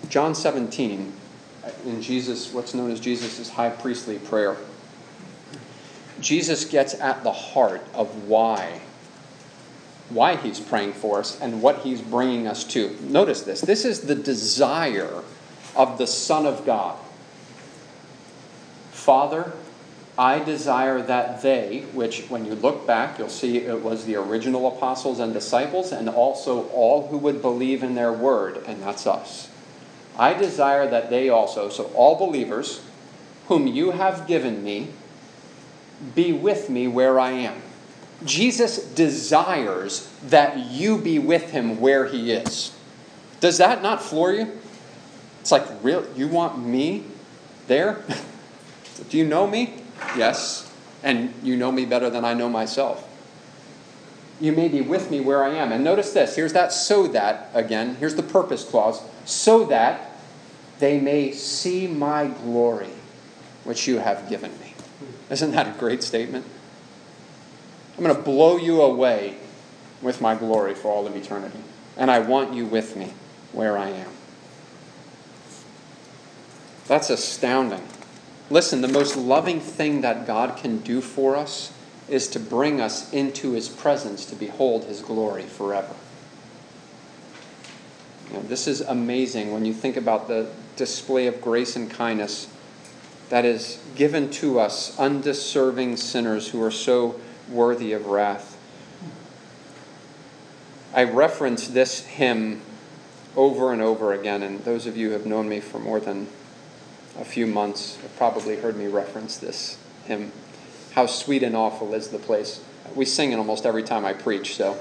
John 17 in Jesus, what's known as Jesus' high priestly prayer. Jesus gets at the heart of why why he's praying for us and what he's bringing us to. Notice this this is the desire of the Son of God. Father, I desire that they, which when you look back, you'll see it was the original apostles and disciples, and also all who would believe in their word, and that's us. I desire that they also, so all believers, whom you have given me, be with me where I am. Jesus desires that you be with him where he is. Does that not floor you? It's like, real? You want me there? Do you know me? Yes. And you know me better than I know myself. You may be with me where I am. And notice this here's that so that, again, here's the purpose clause so that they may see my glory, which you have given me. Isn't that a great statement? I'm going to blow you away with my glory for all of eternity. And I want you with me where I am. That's astounding. Listen, the most loving thing that God can do for us is to bring us into his presence to behold his glory forever. You know, this is amazing when you think about the display of grace and kindness that is given to us, undeserving sinners who are so worthy of wrath. I reference this hymn over and over again, and those of you who have known me for more than a few months have probably heard me reference this hymn. How sweet and awful is the place. We sing it almost every time I preach, so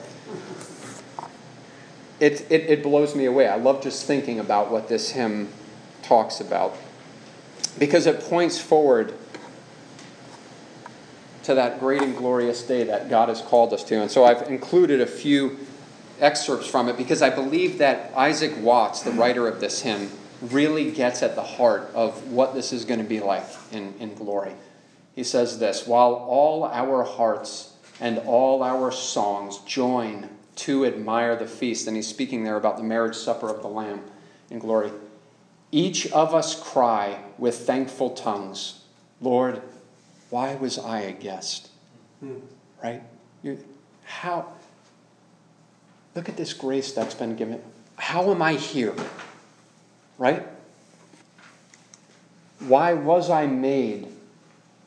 it, it, it blows me away. I love just thinking about what this hymn talks about because it points forward to that great and glorious day that God has called us to. And so I've included a few excerpts from it because I believe that Isaac Watts, the writer of this hymn, really gets at the heart of what this is going to be like in, in glory. He says this While all our hearts and all our songs join to admire the feast, and he's speaking there about the marriage supper of the Lamb in glory, each of us cry with thankful tongues, Lord, why was I a guest? Hmm. Right? You, how? Look at this grace that's been given. How am I here? Right? Why was I made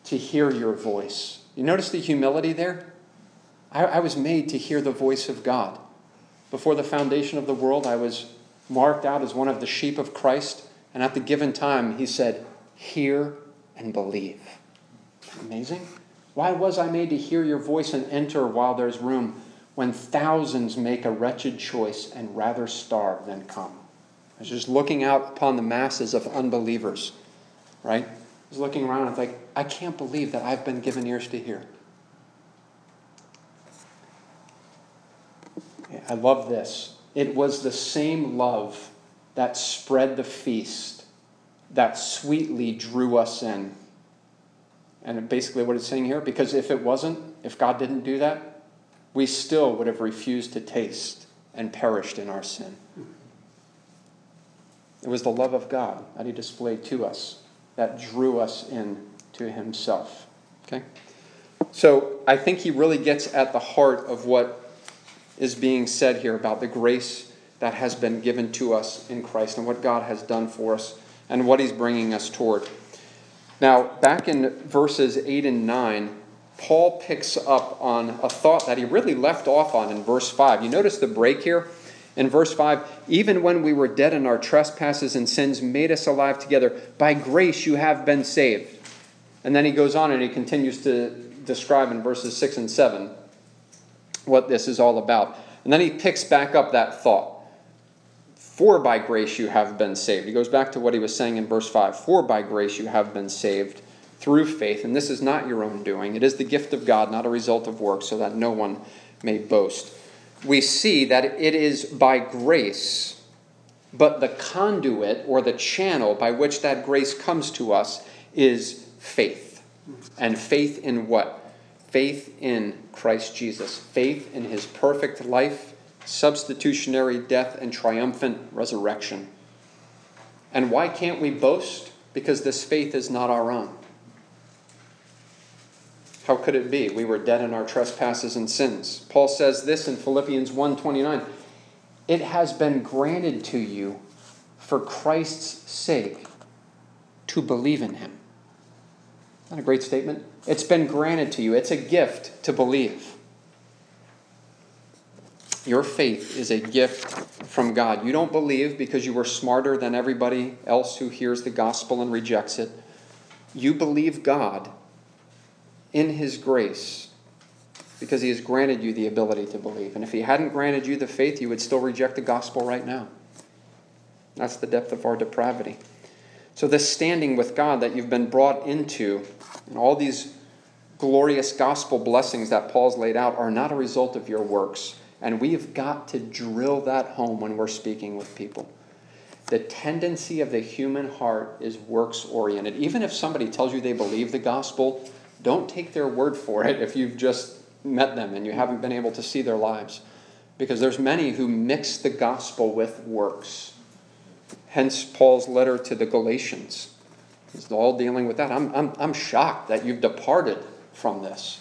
to hear your voice? You notice the humility there? I, I was made to hear the voice of God. Before the foundation of the world, I was marked out as one of the sheep of Christ. And at the given time, he said, Hear and believe. Amazing. Why was I made to hear your voice and enter while there's room when thousands make a wretched choice and rather starve than come? I was just looking out upon the masses of unbelievers, right? I was looking around and it's like, I can't believe that I've been given ears to hear. I love this. It was the same love that spread the feast that sweetly drew us in. And basically, what it's saying here, because if it wasn't, if God didn't do that, we still would have refused to taste and perished in our sin. It was the love of God that He displayed to us that drew us in to Himself. Okay? So I think He really gets at the heart of what is being said here about the grace that has been given to us in Christ and what God has done for us and what He's bringing us toward. Now, back in verses 8 and 9, Paul picks up on a thought that he really left off on in verse 5. You notice the break here? In verse 5, even when we were dead in our trespasses and sins, made us alive together. By grace you have been saved. And then he goes on and he continues to describe in verses 6 and 7 what this is all about. And then he picks back up that thought. For by grace you have been saved. He goes back to what he was saying in verse 5 For by grace you have been saved through faith, and this is not your own doing. It is the gift of God, not a result of work, so that no one may boast we see that it is by grace, but the conduit or the channel by which that grace comes to us is faith. And faith in what? Faith in Christ Jesus. Faith in his perfect life, substitutionary death, and triumphant resurrection. And why can't we boast? Because this faith is not our own. How could it be? We were dead in our trespasses and sins. Paul says this in Philippians 1:29. It has been granted to you for Christ's sake to believe in him. That a great statement? It's been granted to you. It's a gift to believe. Your faith is a gift from God. You don't believe because you were smarter than everybody else who hears the gospel and rejects it. You believe God in His grace because He has granted you the ability to believe. And if He hadn't granted you the faith, you would still reject the gospel right now. That's the depth of our depravity. So, this standing with God that you've been brought into, and all these glorious gospel blessings that Paul's laid out, are not a result of your works. And we've got to drill that home when we're speaking with people. The tendency of the human heart is works oriented. Even if somebody tells you they believe the gospel, don't take their word for it if you've just met them and you haven't been able to see their lives. Because there's many who mix the gospel with works. Hence Paul's letter to the Galatians. He's all dealing with that. I'm, I'm, I'm shocked that you've departed from this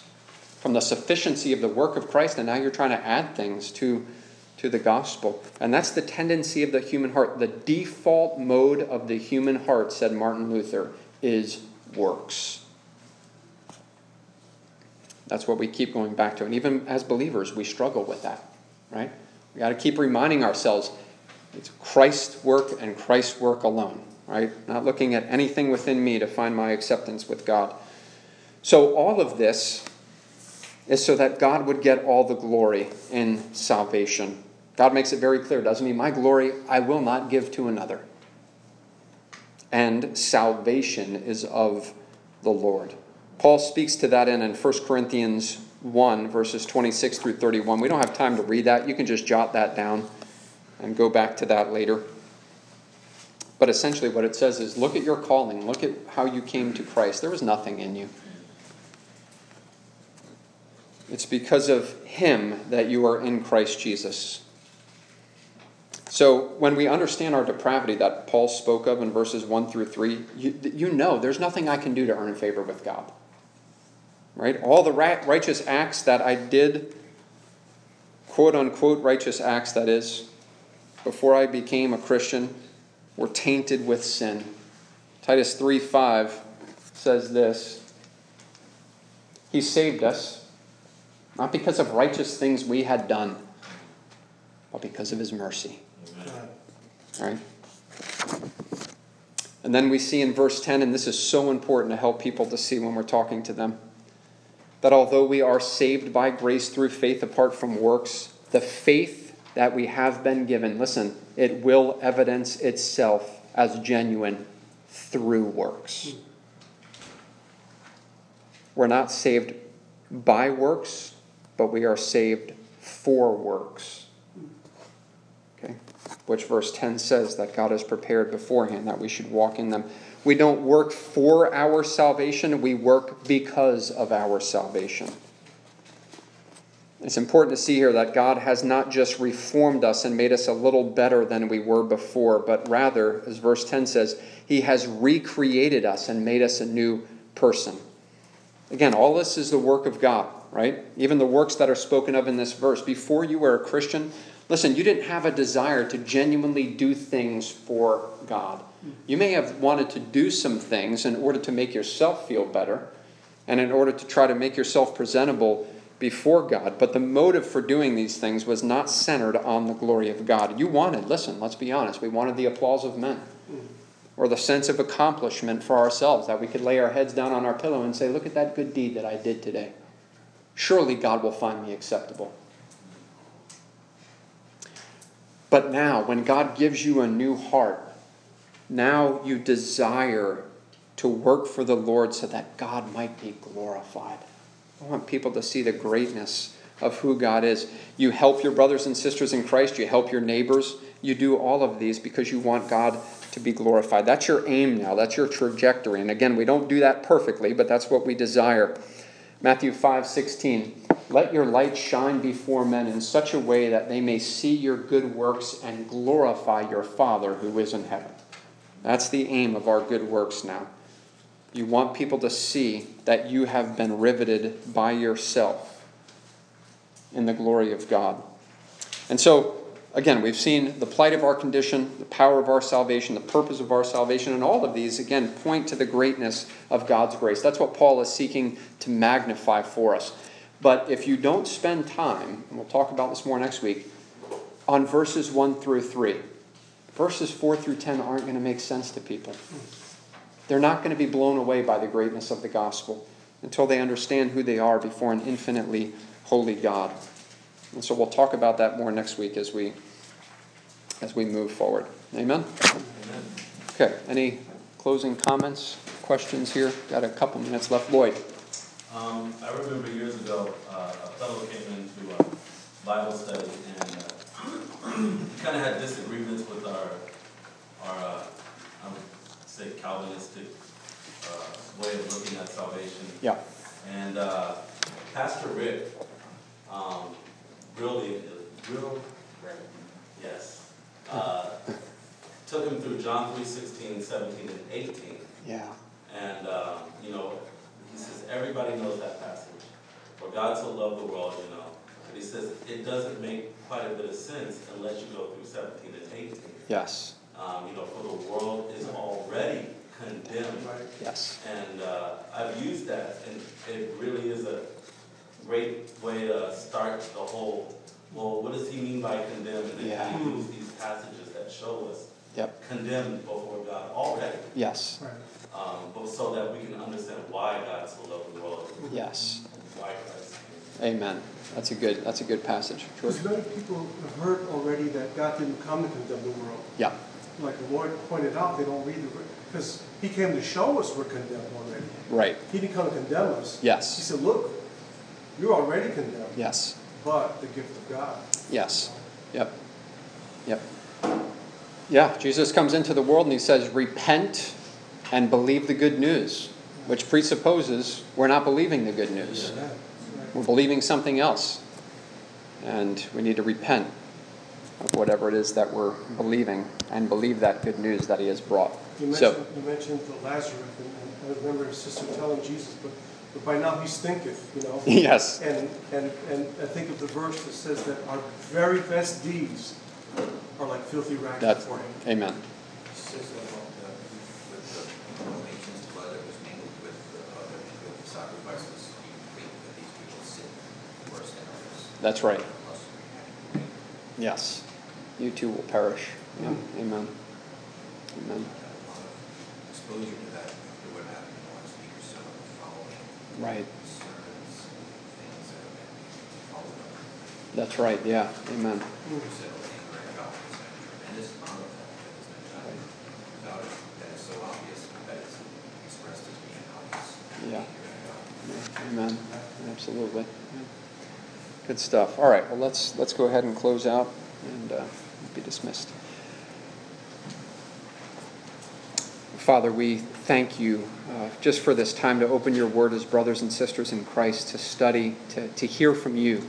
from the sufficiency of the work of Christ, and now you're trying to add things to, to the gospel. And that's the tendency of the human heart. The default mode of the human heart, said Martin Luther, is works. That's what we keep going back to. And even as believers, we struggle with that, right? We got to keep reminding ourselves it's Christ's work and Christ's work alone, right? Not looking at anything within me to find my acceptance with God. So, all of this is so that God would get all the glory in salvation. God makes it very clear, doesn't he? My glory I will not give to another. And salvation is of the Lord. Paul speaks to that in, in 1 Corinthians 1, verses 26 through 31. We don't have time to read that. You can just jot that down and go back to that later. But essentially, what it says is look at your calling, look at how you came to Christ. There was nothing in you. It's because of Him that you are in Christ Jesus. So, when we understand our depravity that Paul spoke of in verses 1 through 3, you, you know there's nothing I can do to earn favor with God. Right? All the righteous acts that I did, quote unquote righteous acts, that is, before I became a Christian, were tainted with sin. Titus 3 5 says this He saved us not because of righteous things we had done, but because of his mercy. Right? And then we see in verse 10, and this is so important to help people to see when we're talking to them, that although we are saved by grace through faith apart from works, the faith that we have been given, listen, it will evidence itself as genuine through works. Hmm. We're not saved by works, but we are saved for works. Okay? Which verse 10 says that God has prepared beforehand that we should walk in them. We don't work for our salvation, we work because of our salvation. It's important to see here that God has not just reformed us and made us a little better than we were before, but rather, as verse 10 says, He has recreated us and made us a new person. Again, all this is the work of God right? Even the works that are spoken of in this verse. Before you were a Christian, listen, you didn't have a desire to genuinely do things for God. You may have wanted to do some things in order to make yourself feel better and in order to try to make yourself presentable before God. But the motive for doing these things was not centered on the glory of God. You wanted, listen, let's be honest, we wanted the applause of men or the sense of accomplishment for ourselves, that we could lay our heads down on our pillow and say, Look at that good deed that I did today surely God will find me acceptable. But now, when God gives you a new heart, now you desire to work for the Lord so that God might be glorified. I want people to see the greatness of who God is. You help your brothers and sisters in Christ, you help your neighbors. You do all of these because you want God to be glorified. That's your aim now, that's your trajectory. And again, we don't do that perfectly, but that's what we desire. Matthew 5 16. Let your light shine before men in such a way that they may see your good works and glorify your Father who is in heaven. That's the aim of our good works now. You want people to see that you have been riveted by yourself in the glory of God. And so, again, we've seen the plight of our condition, the power of our salvation, the purpose of our salvation, and all of these, again, point to the greatness of God's grace. That's what Paul is seeking to magnify for us. But if you don't spend time, and we'll talk about this more next week, on verses 1 through 3, verses 4 through 10 aren't going to make sense to people. They're not going to be blown away by the greatness of the gospel until they understand who they are before an infinitely holy God. And so we'll talk about that more next week as we as we move forward. Amen. Amen. Okay. Any closing comments, questions here? Got a couple minutes left. Lloyd. Um, I remember years ago, uh, a fellow came into a Bible study and uh, kind of had disagreements with our our uh, I would say Calvinistic uh, way of looking at salvation. Yeah. And uh, Pastor Rick um, really, real, yes, uh, took him through John 3, 16, 17, and 18. Yeah. And, uh, you know, he says, everybody knows that passage. For God so loved the world, you know. But he says, it doesn't make quite a bit of sense unless you go through 17 and 18. Yes. Um, you know, for the world is already condemned. Yes. And uh, I've used that, and it really is a great way to start the whole, well, what does he mean by condemned? And Yeah. then he used these passages that show us Yep. condemned before God already, Yes. um, but so that we can understand why God so loved the world, Yes. why Christ came. Amen. That's a good. That's a good passage. George. Because many people have heard already that God didn't come to condemn the world. Yeah. Like the Lord pointed out, they don't read the, word. because he came to show us we're condemned already. Right. He didn't come to condemn us. Yes. He Yes. said, look, you're already condemned, Yes. but the gift of God. Yes. Yep. Yep. Yeah. Jesus comes into the world and he says, "Repent and believe the good news," which presupposes we're not believing the good news. We're believing something else, and we need to repent of whatever it is that we're believing and believe that good news that He has brought. You So- mentioned, you mentioned the Lazarus, and, and I remember his sister telling Jesus, but, but by now he stinketh, you know? Yes. And, and, and I think of the verse that says that our very best deeds are like filthy rags That's before him. Amen. Says about, uh, with the donations, blood that was mingled with the other, with the sacrifices, you think that these people sin worse than others. That's right. Unless we have- Yes. You too will perish. Yeah. Mm-hmm. Amen. Amen. had a lot of exposure to that after what happened in the last week or so, following Right. sermons, things that have been followed up. That's right. Yeah. Amen. You said, oh, thank God, there's a tremendous amount of that that has been done. Without it, that is so obvious, that is expressed as being obvious. Yeah. God. Amen. Absolutely. Good stuff. All right. Well, let's let's go ahead and close out and uh, be dismissed. Father, we thank you uh, just for this time to open your word as brothers and sisters in Christ, to study, to, to hear from you.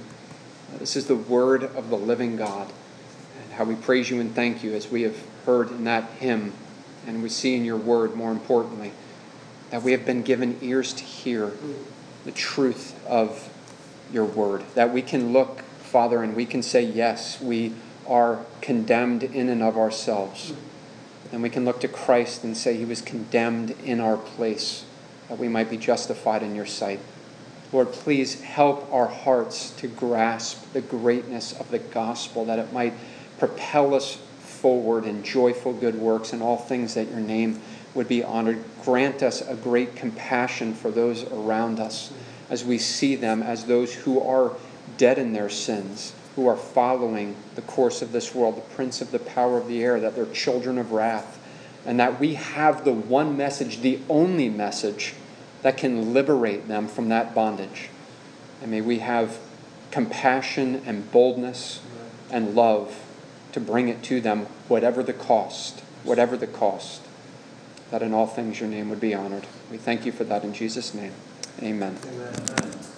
Uh, this is the word of the living God. And how we praise you and thank you as we have heard in that hymn, and we see in your word, more importantly, that we have been given ears to hear the truth of your word. That we can look, Father, and we can say, yes, we are condemned in and of ourselves. Then we can look to Christ and say he was condemned in our place, that we might be justified in your sight. Lord, please help our hearts to grasp the greatness of the gospel, that it might propel us forward in joyful good works and all things that your name would be honored. Grant us a great compassion for those around us as we see them as those who are dead in their sins, who are following the course of this world, the prince of the power of the air, that they're children of wrath, and that we have the one message, the only message that can liberate them from that bondage. And may we have compassion and boldness and love to bring it to them, whatever the cost, whatever the cost, that in all things your name would be honored. We thank you for that in Jesus' name. Amen. Amen.